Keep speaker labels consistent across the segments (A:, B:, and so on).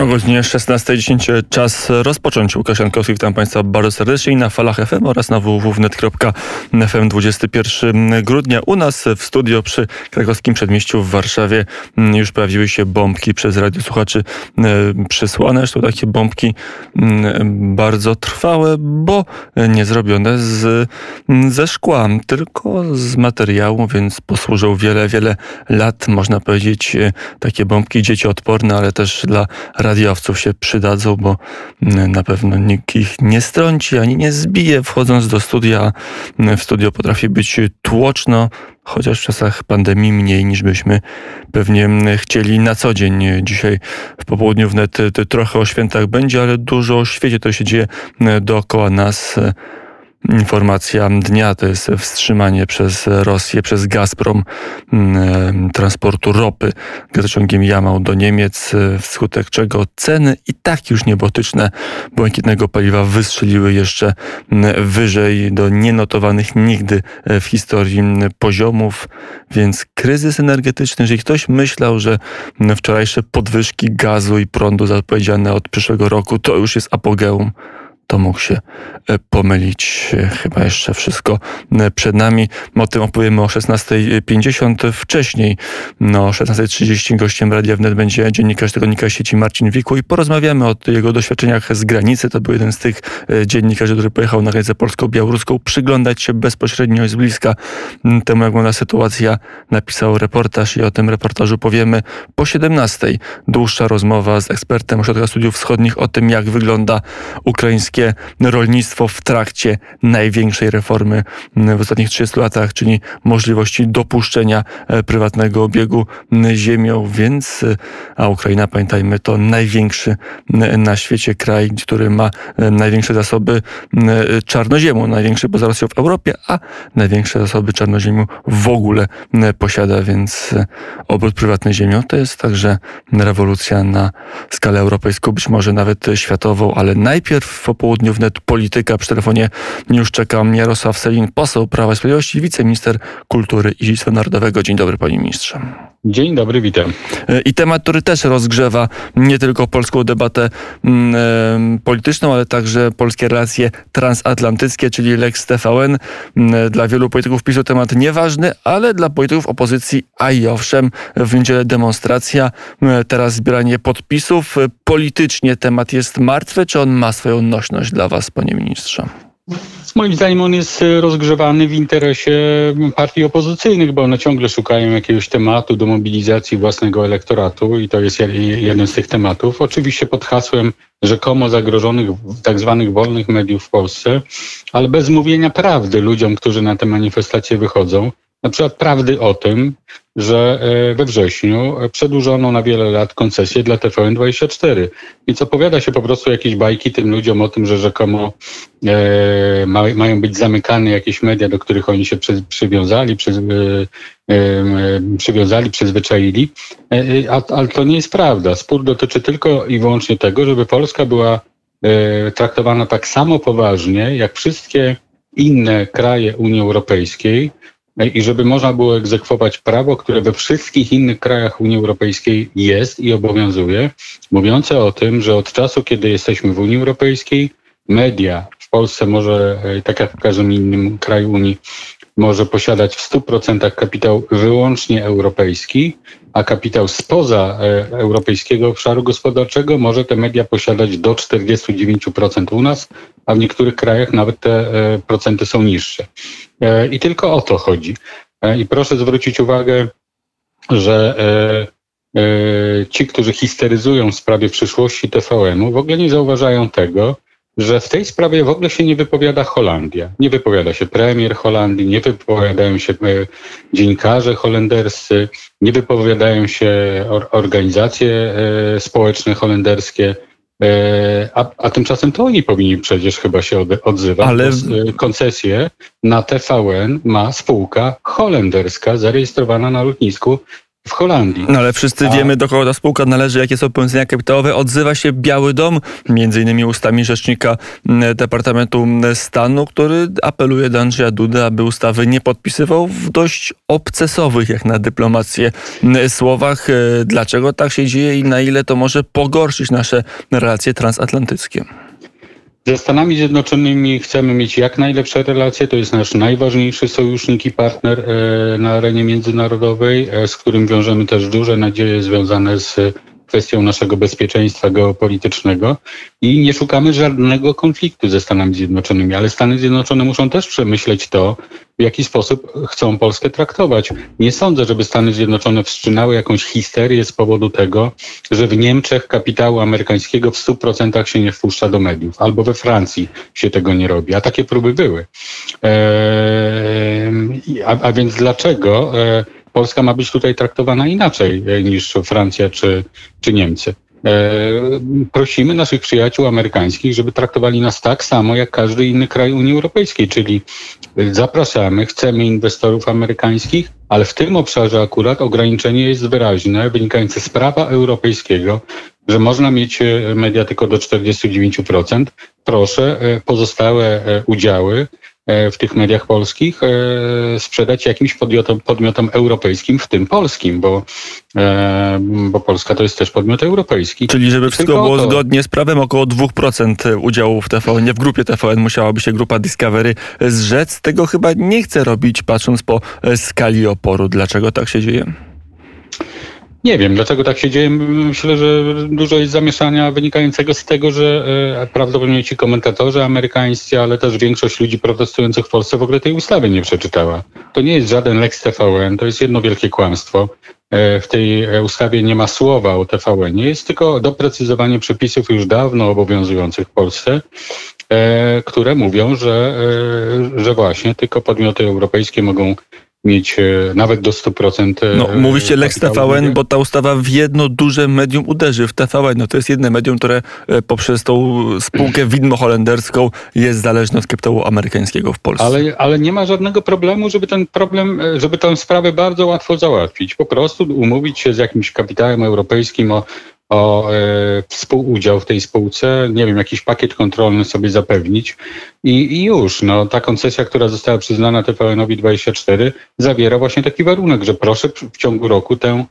A: O godzinie 16.10 czas rozpocząć. Łukasz Jankowski, witam Państwa bardzo serdecznie na falach FM oraz na www.net.fm 21 grudnia. U nas w studio przy krakowskim przedmieściu w Warszawie mm, już pojawiły się bombki przez radiosłuchaczy e, przysłane. Zresztą takie bombki mm, bardzo trwałe, bo nie zrobione z, mm, ze szkła, tylko z materiału, więc posłużą wiele, wiele lat. Można powiedzieć e, takie bombki dziecioodporne, ale też dla radiowców się przydadzą, bo mm, na pewno nikt ich nie strąci ani nie zbije wchodząc do studia. Mm, w studio potrafi być tłoczno, chociaż w czasach pandemii mniej niż byśmy pewnie mm, chcieli na co dzień. Dzisiaj w popołudniu wnet trochę o świętach będzie, ale dużo o świecie to się dzieje dookoła nas. Informacja dnia to jest wstrzymanie przez Rosję, przez Gazprom mm, transportu ropy gazociągiem Jamał do Niemiec, wskutek czego ceny i tak już niebotyczne błękitnego paliwa wystrzeliły jeszcze mm, wyżej do nienotowanych nigdy w historii mm, poziomów, więc kryzys energetyczny, jeżeli ktoś myślał, że wczorajsze podwyżki gazu i prądu zapowiedziane od przyszłego roku to już jest apogeum, to mógł się e, pomylić. E, chyba jeszcze wszystko e, przed nami. O tym opowiemy o 16.50 wcześniej. No, o 16.30 gościem Radia Wnet będzie dziennikarz tygodnika sieci Marcin Wiku i porozmawiamy o jego doświadczeniach z granicy. To był jeden z tych dziennikarzy, który pojechał na granicę polsko-białoruską przyglądać się bezpośrednio i z bliska temu, jak wygląda sytuacja. Napisał reportaż i o tym reportażu powiemy po 17.00. Dłuższa rozmowa z ekspertem Ośrodka Studiów Wschodnich o tym, jak wygląda ukraińskie polskie rolnictwo w trakcie największej reformy w ostatnich 30 latach, czyli możliwości dopuszczenia e, prywatnego obiegu ziemią, więc e, a Ukraina, pamiętajmy, to największy na świecie kraj, który ma e, największe zasoby czarnoziemu, największy poza Rosją w Europie, a największe zasoby czarnoziemu w ogóle posiada, więc obrót prywatnej ziemią to jest także rewolucja na skalę europejską, być może nawet światową, ale najpierw po południu wnet polityka. Przy telefonie już czeka Jarosław Selin, poseł Prawa i Sprawiedliwości, wiceminister kultury i dziedzictwa narodowego. Dzień dobry panie ministrze.
B: Dzień dobry, witam.
A: E, I temat, który też rozgrzewa nie tylko polską debatę mm, polityczną, ale także polskie relacje transatlantyckie, czyli Lex TVN. Mm, dla wielu polityków PiSu temat nieważny, ale dla polityków opozycji, a i owszem, w niedzielę demonstracja, mm, teraz zbieranie podpisów. Politycznie temat jest martwy, czy on ma swoją nośność dla was, panie ministrze?
B: Moim zdaniem on jest e, rozgrzewany w interesie partii opozycyjnych, bo one ciągle szukają jakiegoś tematu do mobilizacji własnego elektoratu i to jest jeden z tych tematów. Oczywiście pod hasłem rzekomo zagrożonych tak zwanych wolnych mediów w Polsce, ale bez mówienia prawdy ludziom, którzy na te manifestacje wychodzą na przykład prawdy o tym, że e, we wrześniu przedłużono na wiele lat koncesję dla TVN24. Więc opowiada się po prostu jakieś bajki tym ludziom o tym, że rzekomo e, ma, mają być zamykane jakieś media, do których oni się przy, przywiązali, przy, e, e, przywiązali, przyzwyczaili. E, e, ale to nie jest prawda. Spór dotyczy tylko i wyłącznie tego, żeby Polska była traktowana tak samo poważnie jak wszystkie inne kraje Unii Europejskiej, i żeby można było egzekwować prawo, które we wszystkich innych krajach Unii Europejskiej jest i obowiązuje, mówiące o tym, że od czasu, kiedy jesteśmy w Unii Europejskiej, media w Polsce może, e, tak jak w każdym innym kraju Unii, może posiadać w 100% kapitał wyłącznie europejski, a kapitał spoza e, europejskiego obszaru gospodarczego może te media posiadać do 49% u nas, a w niektórych krajach nawet te e, procenty są niższe. E, I tylko o to chodzi. I proszę zwrócić uwagę, że ci, którzy histeryzują w sprawie przyszłości TVN-u, w ogóle nie zauważają tego, że w tej sprawie w ogóle się nie wypowiada Holandia. Nie wypowiada się premier Holandii, nie wypowiadają się e, dziennikarze holenderscy, nie wypowiadają się organizacje e, społeczne holenderskie. E, a, a, tymczasem to oni powinni przecież chyba się odzywać. Ale koncesję na TVN ma spółka holenderska zarejestrowana na lotnisku w Holandii.
A: No ale wszyscy A... wiemy, do kogo ta spółka należy, jakie są powiązania kapitałowe. Odzywa się Biały Dom, między innymi ustami rzecznika Departamentu Stanu, który apeluje do Andrzeja Dudy, aby ustawy nie podpisywał w dość obcesowych, jak na dyplomację, słowach. E, dlaczego tak się dzieje i na ile to może pogorszyć nasze relacje transatlantyckie?
B: Ze Stanami Zjednoczonymi chcemy mieć jak najlepsze relacje. To jest nasz najważniejszy sojusznik i partner e, na arenie międzynarodowej, e, z którym wiążemy też duże nadzieje związane z kwestią naszego bezpieczeństwa geopolitycznego i nie szukamy żadnego konfliktu ze Stanami Zjednoczonymi, ale Stany Zjednoczone muszą też przemyśleć to, w jaki sposób chcą Polskę traktować. Nie sądzę, żeby Stany Zjednoczone wstrzymały jakąś histerię z powodu tego, że w Niemczech kapitału amerykańskiego w 100% się nie wpuszcza do mediów, albo we Francji się tego nie robi, a takie próby były. Eee, a, a, więc dlaczego? Eee, Polska ma być tutaj traktowana inaczej e, niż Francja czy, czy Niemcy. E, prosimy naszych przyjaciół amerykańskich, żeby traktowali nas tak samo jak każdy inny kraj Unii Europejskiej, czyli zapraszamy, chcemy inwestorów amerykańskich, ale w tym obszarze akurat ograniczenie jest wyraźne, wynikające z prawa europejskiego, że można mieć e, media tylko do 49%. Proszę pozostałe udziały w tych mediach polskich e, sprzedać jakimś podmiotom, podmiotom europejskim, w tym polskim, bo, e, bo Polska to jest też podmiot europejski.
A: Czyli żeby wszystko było to... zgodnie z prawem, około 2% udziału w TVN, w grupie TVN musiałaby się grupa Discovery zrzec. Tego chyba nie chce robić, patrząc po skali oporu. Dlaczego tak się dzieje?
B: Nie wiem, dlaczego tak się dzieje. Myślę, że dużo jest zamieszania wynikającego z tego, że e, prawdopodobnie ci komentatorzy amerykańscy, ale też większość ludzi protestujących w Polsce w ogóle tej ustawy nie przeczytała. To nie jest żaden Lex TVN, to jest jedno wielkie kłamstwo. E, w tej e, ustawie nie ma słowa o TVN. Jest tylko doprecyzowanie przepisów już dawno obowiązujących w Polsce, które mówią, że, że właśnie tylko podmioty europejskie mogą mieć e, nawet do 100%.
A: E, no, mówicie Lex TVN, bo ta ustawa w jedno duże medium uderzy, w TVN. No, to jest jedno medium, które e, poprzez tą spółkę widmo-holenderską jest zależne od kapitału amerykańskiego w Polsce.
B: Ale, ale nie ma żadnego problemu, żeby ten problem, żeby tę sprawę bardzo łatwo załatwić. Po prostu umówić się z jakimś kapitałem europejskim o o e, współudział w tej spółce, nie wiem, jakiś pakiet kontrolny sobie zapewnić i, i już. No, ta koncesja, która została przyznana TVN-owi 24 zawiera właśnie taki warunek, że proszę w ciągu roku tę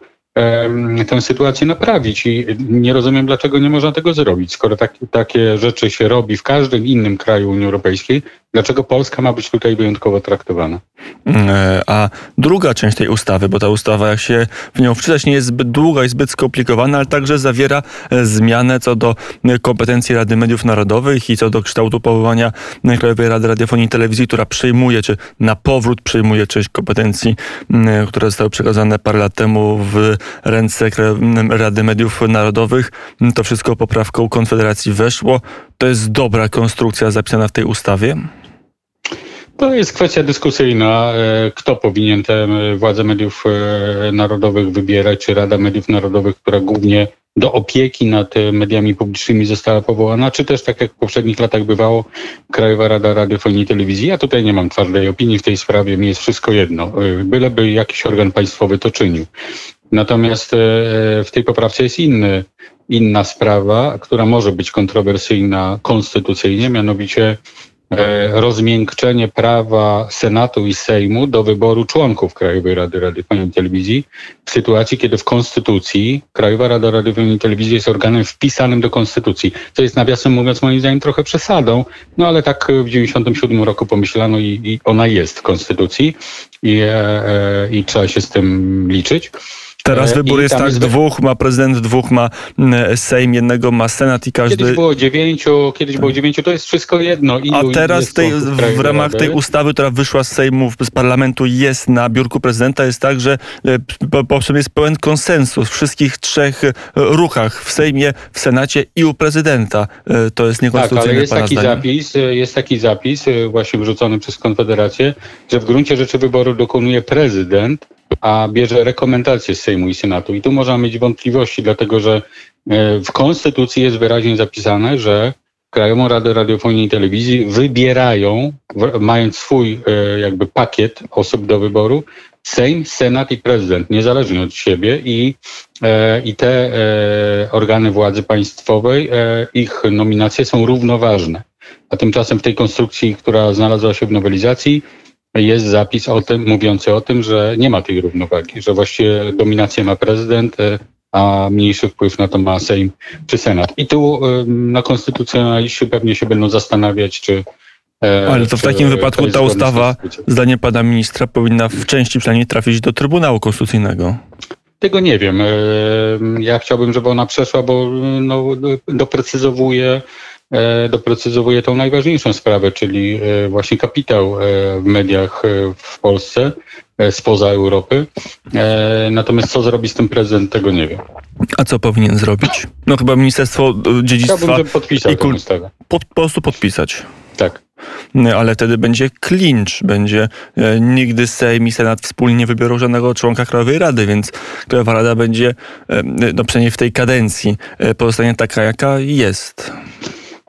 B: tę sytuację naprawić i nie rozumiem, dlaczego nie można tego zrobić. Skoro tak, takie rzeczy się robi w każdym innym kraju Unii Europejskiej, dlaczego Polska ma być tutaj wyjątkowo traktowana?
A: E, a druga część tej ustawy, bo ta ustawa, jak się w nią wczytać, nie jest zbyt długa i zbyt skomplikowana, ale także zawiera e, zmianę co do e, kompetencji Rady Mediów Narodowych i co do kształtu powołania Krajowej Rady Radiofonii i Telewizji, która przyjmuje, czy na powrót przyjmuje część kompetencji, które zostały przekazane parę lat temu w ręce Rady Mediów Narodowych. To wszystko poprawką Konfederacji weszło. To jest dobra konstrukcja zapisana w tej ustawie?
B: To jest kwestia dyskusyjna, e, kto powinien tę władzę mediów e, narodowych wybierać, czy Rada Mediów Narodowych, która głównie do opieki nad mediami publicznymi została powołana, czy też tak jak w poprzednich latach bywało, Krajowa Rada Radiofonii i Telewizji. Ja tutaj nie mam twardej opinii w tej sprawie, mi jest wszystko jedno. E, byleby jakiś organ państwowy to czynił. Natomiast e, w tej poprawce jest inny, inna sprawa, która może być kontrowersyjna konstytucyjnie, mianowicie e, rozmiękczenie prawa Senatu i Sejmu do wyboru członków Krajowej Rady Radiofonii i Telewizji w sytuacji, kiedy w Konstytucji Krajowa Rada Radiofonii i Telewizji jest organem wpisanym do Konstytucji, co jest nawiasem mówiąc moim zdaniem trochę przesadą, no ale tak w 97 roku pomyślano i, i ona jest w Konstytucji i, e, e, i trzeba się z tym liczyć.
A: Teraz e, wybór jest tak, jest... dwóch ma prezydent, dwóch ma mm, Sejm, jednego ma Senat i każdy...
B: Kiedyś było dziewięciu, kiedyś było dziewięciu, to jest wszystko jedno.
A: Ilu A teraz w, tej, w ramach tej ustawy, która wyszła z Sejmu, z parlamentu, jest na biurku prezydenta, jest tak, że e, po, jest pełen konsensus w wszystkich trzech e, ruchach, w Sejmie, w Senacie i u prezydenta. To jest niekonstytucyjne
B: Tak, ale jest taki zapis, jest taki zapis właśnie wrzucony przez Konfederację, że w gruncie rzeczy wyboru dokonuje prezydent, a bierze rekomendacje z Sejmu i Senatu. I tu można mieć wątpliwości, dlatego że e, w Konstytucji jest wyraźnie zapisane, że Krajową Radę Radiofonii i Telewizji wybierają, mając swój e, jakby pakiet osób do wyboru, Sejm, Senat i prezydent, niezależnie od siebie i, e, i te organy władzy państwowej, ich nominacje są równoważne. A tymczasem w tej konstrukcji, która znalazła się w nowelizacji, jest zapis o tym, mówiący o tym, że nie ma tej równowagi, że właściwie dominację ma prezydent, e, a mniejszy wpływ na to ma Sejm czy Senat. I tu na konstytucjonaliści pewnie się będą zastanawiać, czy
A: e, ale to w takim wypadku ta ustawa, zdaniem pana ministra, powinna w części przynajmniej trafić do Trybunału Konstytucyjnego.
B: Tego nie wiem. Ja chciałbym, żeby ona przeszła, bo no, doprecyzowuje doprecyzowuje tą najważniejszą sprawę, czyli e, właśnie kapitał e, w mediach w Polsce, spoza Europy. Natomiast co zrobi z tym prezydent, tego nie wiem.
A: A co powinien zrobić? No chyba Ministerstwo Dziedzictwa
B: Chciałbym, podpisał i kul- ustawę.
A: Po, po prostu podpisać.
B: Tak.
A: Ale wtedy będzie klincz, będzie e, nigdy Sejm i Senat wspólnie nie wybiorą żadnego członka Krajowej Rady, więc Krajowa Rada będzie, e, no przynajmniej w tej kadencji, e, pozostanie taka, jaka jest.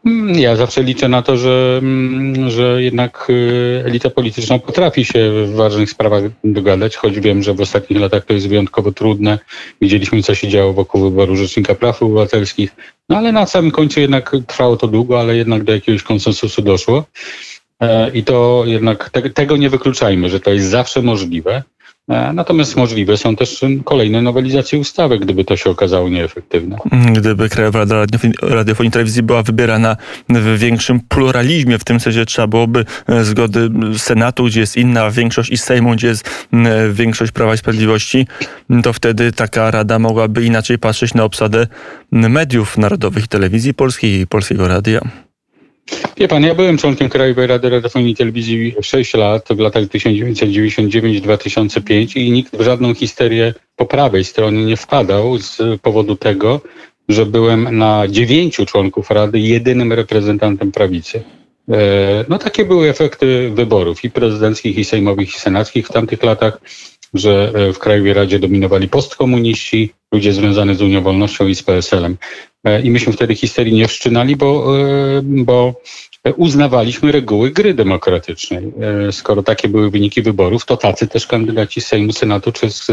B: Mm, ja zawsze liczę na to, że, mm, że jednak y, elita polityczna potrafi się w ważnych sprawach dogadać, choć wiem, że w ostatnich latach to jest wyjątkowo trudne. Widzieliśmy, co się działo wokół wyboru Rzecznika Praw Obywatelskich, no ale na samym końcu jednak trwało to długo, ale jednak do jakiegoś konsensusu doszło. E, I to jednak te, tego nie wykluczajmy, że to jest zawsze możliwe. E, natomiast możliwe są też kolejne nowelizacje ustawy, gdyby to się okazało nieefektywne.
A: Gdyby Krajowa Rada Radiofonii i Telewizji była wybierana w większym pluralizmie, w tym sensie trzeba byłoby e, zgody Senatu, gdzie jest inna większość i Sejmu, gdzie jest większość Prawa i Sprawiedliwości, to wtedy taka rada mogłaby inaczej patrzeć na obsadę mediów narodowych telewizji polskiej i Polskiego Radia.
B: Wie pan, ja byłem członkiem Krajowej Rady Radiofonii i Telewizji 6 lat w latach 1999-2005 i nikt w żadną histerię po prawej stronie nie wpadał z powodu tego, że byłem na dziewięciu członków Rady jedynym reprezentantem prawicy. E, no takie były efekty wyborów i prezydenckich, i sejmowych, i senackich w tamtych latach, że e, w Krajowej Radzie dominowali postkomuniści, ludzie związani z Unią Wolnością i z PSL-em. E, I myśmy wtedy histerii nie wszczynali, bo, e, bo uznawaliśmy reguły gry demokratycznej. E, skoro takie były wyniki wyborów, to tacy też kandydaci Sejmu, Senatu czy z,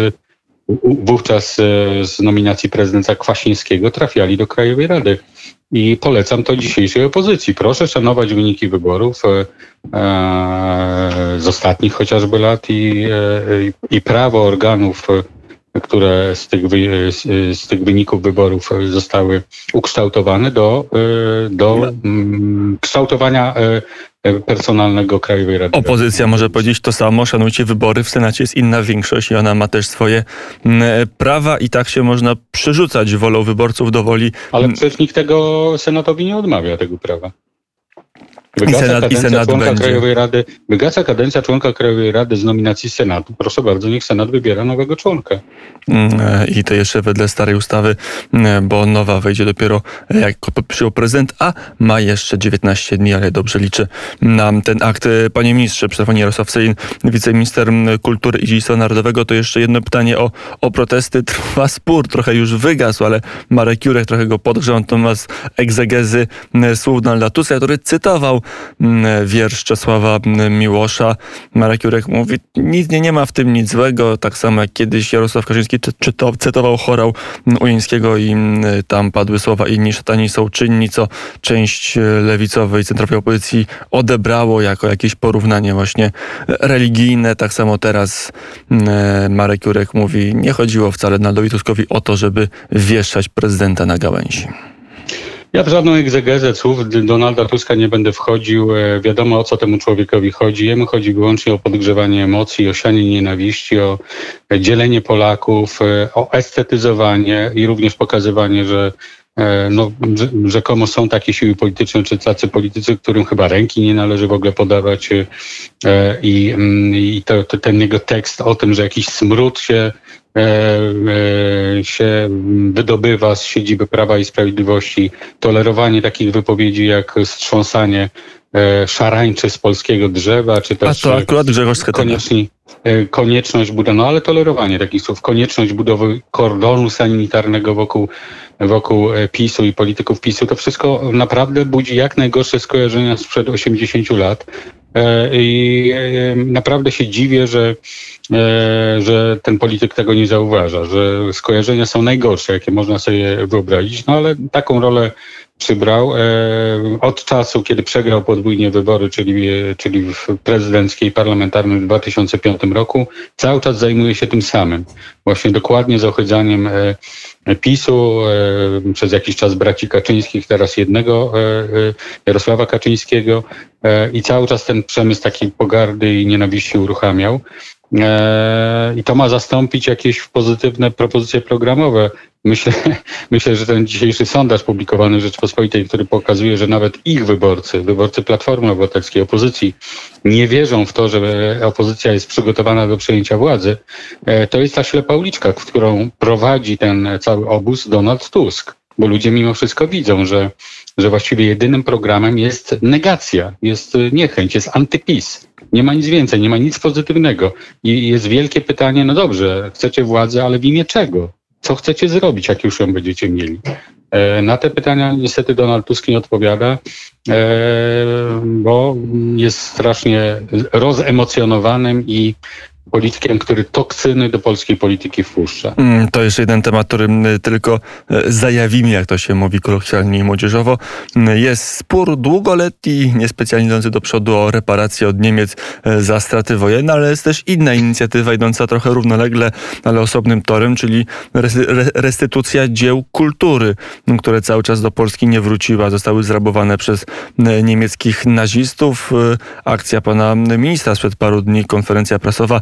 B: wówczas z nominacji prezydenta Kwasińskiego trafiali do Krajowej Rady. I polecam to dzisiejszej opozycji. Proszę szanować wyniki wyborów z ostatnich chociażby lat i, i prawo organów które z tych, z tych wyników wyborów zostały ukształtowane do, e, do mm, kształtowania e, personalnego Krajowej Rady.
A: Opozycja może powiedzieć to samo, szanujcie wybory, w Senacie jest inna większość i ona ma też swoje mm, prawa i tak się można przerzucać wolą wyborców do woli.
B: Ale przecież nikt tego Senatowi nie odmawia tego prawa. Wygaca Senat, kadencja Senat członka. Krajowej Rady, wygaca kadencja członka Krajowej Rady z nominacji Senatu. Proszę bardzo, niech Senat wybiera nowego członka.
A: Mm, e, I to jeszcze wedle starej ustawy, mm, bo nowa wejdzie dopiero e, jak przyjął prezydent, a ma jeszcze 19 dni, ale dobrze liczę na ten akt. E, panie ministrze, przy Jarosław Sejn, wiceminister kultury i dziedzictwa narodowego, to jeszcze jedno pytanie o, o protesty. Trwa spór, trochę już wygasł, ale Marek Jurek trochę go podgrzewał, natomiast egzegezy słów Donalda Tuska, który cytował wiersz Czesława mm, Miłosza. Marek Jurek mówi, nic nie, nie ma w tym nic złego, tak samo jak kiedyś Jarosław Kaczyński czy, czy to, cytował chorał mm, Ujeńskiego i tam padły słowa inni szatani są czynni, co część e, lewicowej, centrowej opozycji odebrało jako jakieś porównanie właśnie religijne. Tak samo teraz e, Marek Jurek mówi, nie chodziło wcale na Tuskowi o to, żeby wieszać prezydenta na gałęzi.
B: Ja w żadną egzegezę słów Donalda Tuska nie będę wchodził. E, wiadomo o co temu człowiekowi chodzi. Jemu chodzi wyłącznie o podgrzewanie emocji, o sianie nienawiści, o dzielenie Polaków, e, o estetyzowanie i również pokazywanie, że e, no, rzekomo są takie siły polityczne, czy tacy politycy, którym chyba ręki nie należy w ogóle podawać. I, mm, i to, to ten jego tekst o tym, że jakiś smród się E, e, się wydobywa z siedziby Prawa i Sprawiedliwości. Tolerowanie takich wypowiedzi jak strząsanie e, szarańczy z polskiego drzewa, czy też
A: A to akurat Grzegorz
B: koniecznie, konieczność budowy, no ale tolerowanie takich słów, konieczność budowy kordonu sanitarnego wokół, wokół PiSu i polityków PiSu, to wszystko naprawdę budzi jak najgorsze skojarzenia sprzed 80 lat. I naprawdę się dziwię, że, że ten polityk tego nie zauważa, że skojarzenia są najgorsze, jakie można sobie wyobrazić, no ale taką rolę przybrał. Od czasu, kiedy przegrał podwójnie wybory, czyli, czyli w prezydenckiej i parlamentarnym w 2005 roku, cały czas zajmuje się tym samym. Właśnie dokładnie z ochydzaniem PiSu, przez jakiś czas braci Kaczyńskich, teraz jednego Jarosława Kaczyńskiego i cały czas ten przemysł takiej pogardy i nienawiści uruchamiał. I to ma zastąpić jakieś pozytywne propozycje programowe. Myślę, myślę, że ten dzisiejszy sondaż publikowany w Rzeczpospolitej, który pokazuje, że nawet ich wyborcy, wyborcy Platformy Obywatelskiej, opozycji, nie wierzą w to, że opozycja jest przygotowana do przejęcia władzy, to jest ta ślepa uliczka, w którą prowadzi ten cały obóz Donald Tusk. Bo ludzie mimo wszystko widzą, że, że właściwie jedynym programem jest negacja, jest niechęć, jest antypis. Nie ma nic więcej, nie ma nic pozytywnego. I jest wielkie pytanie, no dobrze, chcecie władzę, ale w imię czego? Co chcecie zrobić, jak już ją będziecie mieli? Na te pytania niestety Donald Tusk nie odpowiada, bo jest strasznie rozemocjonowanym i politykiem, który toksyny do polskiej polityki wpuszcza.
A: To jeszcze jeden temat, który tylko zajawimy, jak to się mówi kolokwialnie i młodzieżowo. Jest spór długoletni, niespecjalnie idący do przodu o reparacje od Niemiec za straty wojenne, ale jest też inna inicjatywa idąca trochę równolegle, ale osobnym torem, czyli restytucja dzieł kultury, które cały czas do Polski nie wróciła, zostały zrabowane przez niemieckich nazistów. Akcja pana ministra sprzed paru dni, konferencja prasowa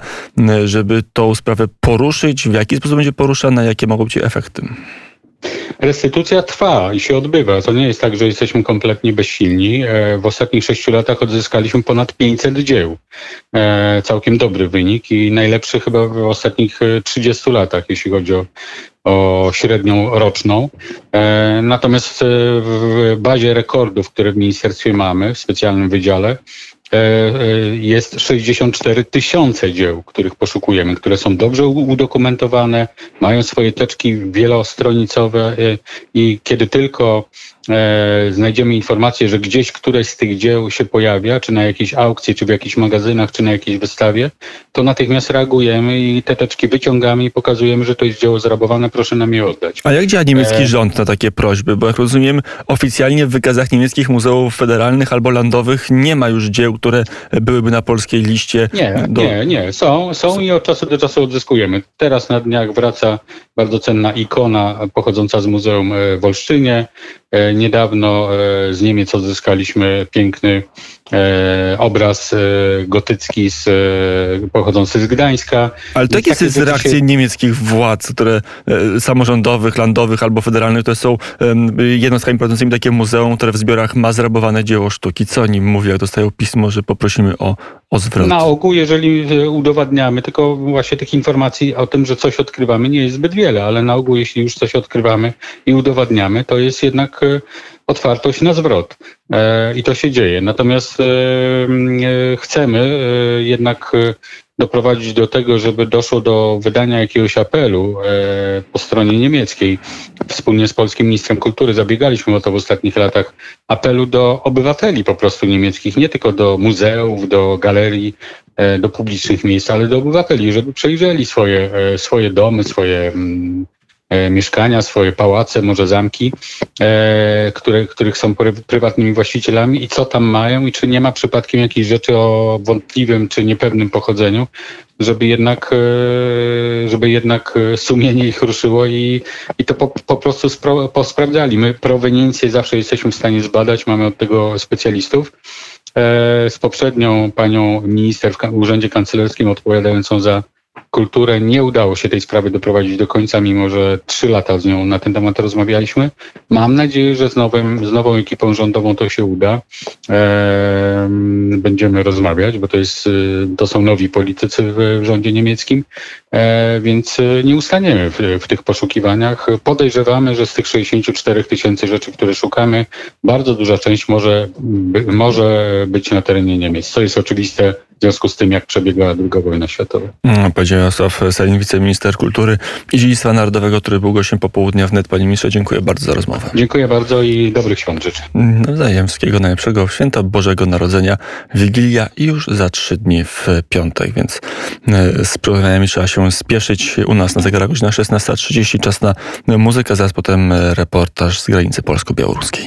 A: żeby tą sprawę poruszyć? W jaki sposób będzie poruszana? Jakie mogą być efekty?
B: Restytucja trwa i się odbywa. To nie jest tak, że jesteśmy kompletnie bezsilni. W ostatnich sześciu latach odzyskaliśmy ponad 500 dzieł. Całkiem dobry wynik i najlepszy chyba w ostatnich 30 latach, jeśli chodzi o, o średnią roczną. Natomiast w bazie rekordów, które w ministerstwie mamy, w specjalnym wydziale, jest 64 tysiące dzieł, których poszukujemy, które są dobrze udokumentowane, mają swoje teczki wielostronicowe i kiedy tylko znajdziemy informację, że gdzieś któreś z tych dzieł się pojawia, czy na jakiejś aukcji, czy w jakichś magazynach, czy na jakiejś wystawie, to natychmiast reagujemy i te teczki wyciągamy i pokazujemy, że to jest dzieło zrabowane, proszę nam je oddać.
A: A jak działa niemiecki rząd na takie prośby? Bo jak rozumiem, oficjalnie w wykazach niemieckich muzeów federalnych albo landowych nie ma już dzieł, które byłyby na polskiej liście.
B: Nie, do... nie, nie. Są, są i od czasu do czasu odzyskujemy. Teraz na dniach wraca bardzo cenna ikona pochodząca z Muzeum w Olsztynie. Niedawno z Niemiec odzyskaliśmy piękny obraz gotycki z, pochodzący z Gdańska.
A: Ale to jakie jest reakcje się... niemieckich władz, które samorządowych, landowych albo federalnych, to są jednostkami prowadzącymi takie muzeum, które w zbiorach ma zrabowane dzieło sztuki. Co oni mówią, jak dostają pismo, że poprosimy o, o zwrot?
B: Na ogół, jeżeli udowadniamy, tylko właśnie tych informacji o tym, że coś odkrywamy nie jest zbyt wiele, ale na ogół, jeśli już coś odkrywamy i udowadniamy, to jest jednak otwartość na zwrot. I to się dzieje. Natomiast chcemy jednak doprowadzić do tego, żeby doszło do wydania jakiegoś apelu po stronie niemieckiej. Wspólnie z polskim ministrem kultury zabiegaliśmy o to w ostatnich latach. Apelu do obywateli po prostu niemieckich, nie tylko do muzeów, do galerii, do publicznych miejsc, ale do obywateli, żeby przejrzeli swoje, swoje domy, swoje mieszkania, swoje pałace, może zamki, e, które, których są prywatnymi właścicielami i co tam mają i czy nie ma przypadkiem jakichś rzeczy o wątpliwym czy niepewnym pochodzeniu, żeby jednak, e, żeby jednak sumienie ich ruszyło i, i to po, po prostu spro, posprawdzali. My proweniencję zawsze jesteśmy w stanie zbadać, mamy od tego specjalistów. E, z poprzednią panią minister w Urzędzie Kancelerskim odpowiadającą za kulturę nie udało się tej sprawy doprowadzić do końca, mimo że trzy lata z nią na ten temat rozmawialiśmy. Mam nadzieję, że z, nowym, z nową ekipą rządową to się uda. Będziemy rozmawiać, bo to, jest, to są nowi politycy w, rządzie niemieckim, eee, więc nie ustaniemy w, w, tych poszukiwaniach. Podejrzewamy, że z tych 64 tysięcy rzeczy, które szukamy, bardzo duża część może, by, może być na terenie Niemiec, co jest oczywiste w związku z tym, jak przebiegała II wojna światowa.
A: Mm, Powiedział Jarosław Selin, wiceminister kultury i dziedzictwa narodowego, który był gościem popołudnia wnet. Panie ministrze, dziękuję bardzo za rozmowę.
B: Dziękuję bardzo i dobrych świąt życzę.
A: Nawzajem wszystkiego najlepszego święta Bożego Narodzenia, Wigilia i już za trzy dni w piątek, więc e, z programami trzeba się spieszyć. U nas na zegarach godzina 16.30, czas na muzykę, zaraz potem e, reportaż z granicy polsko-białoruskiej.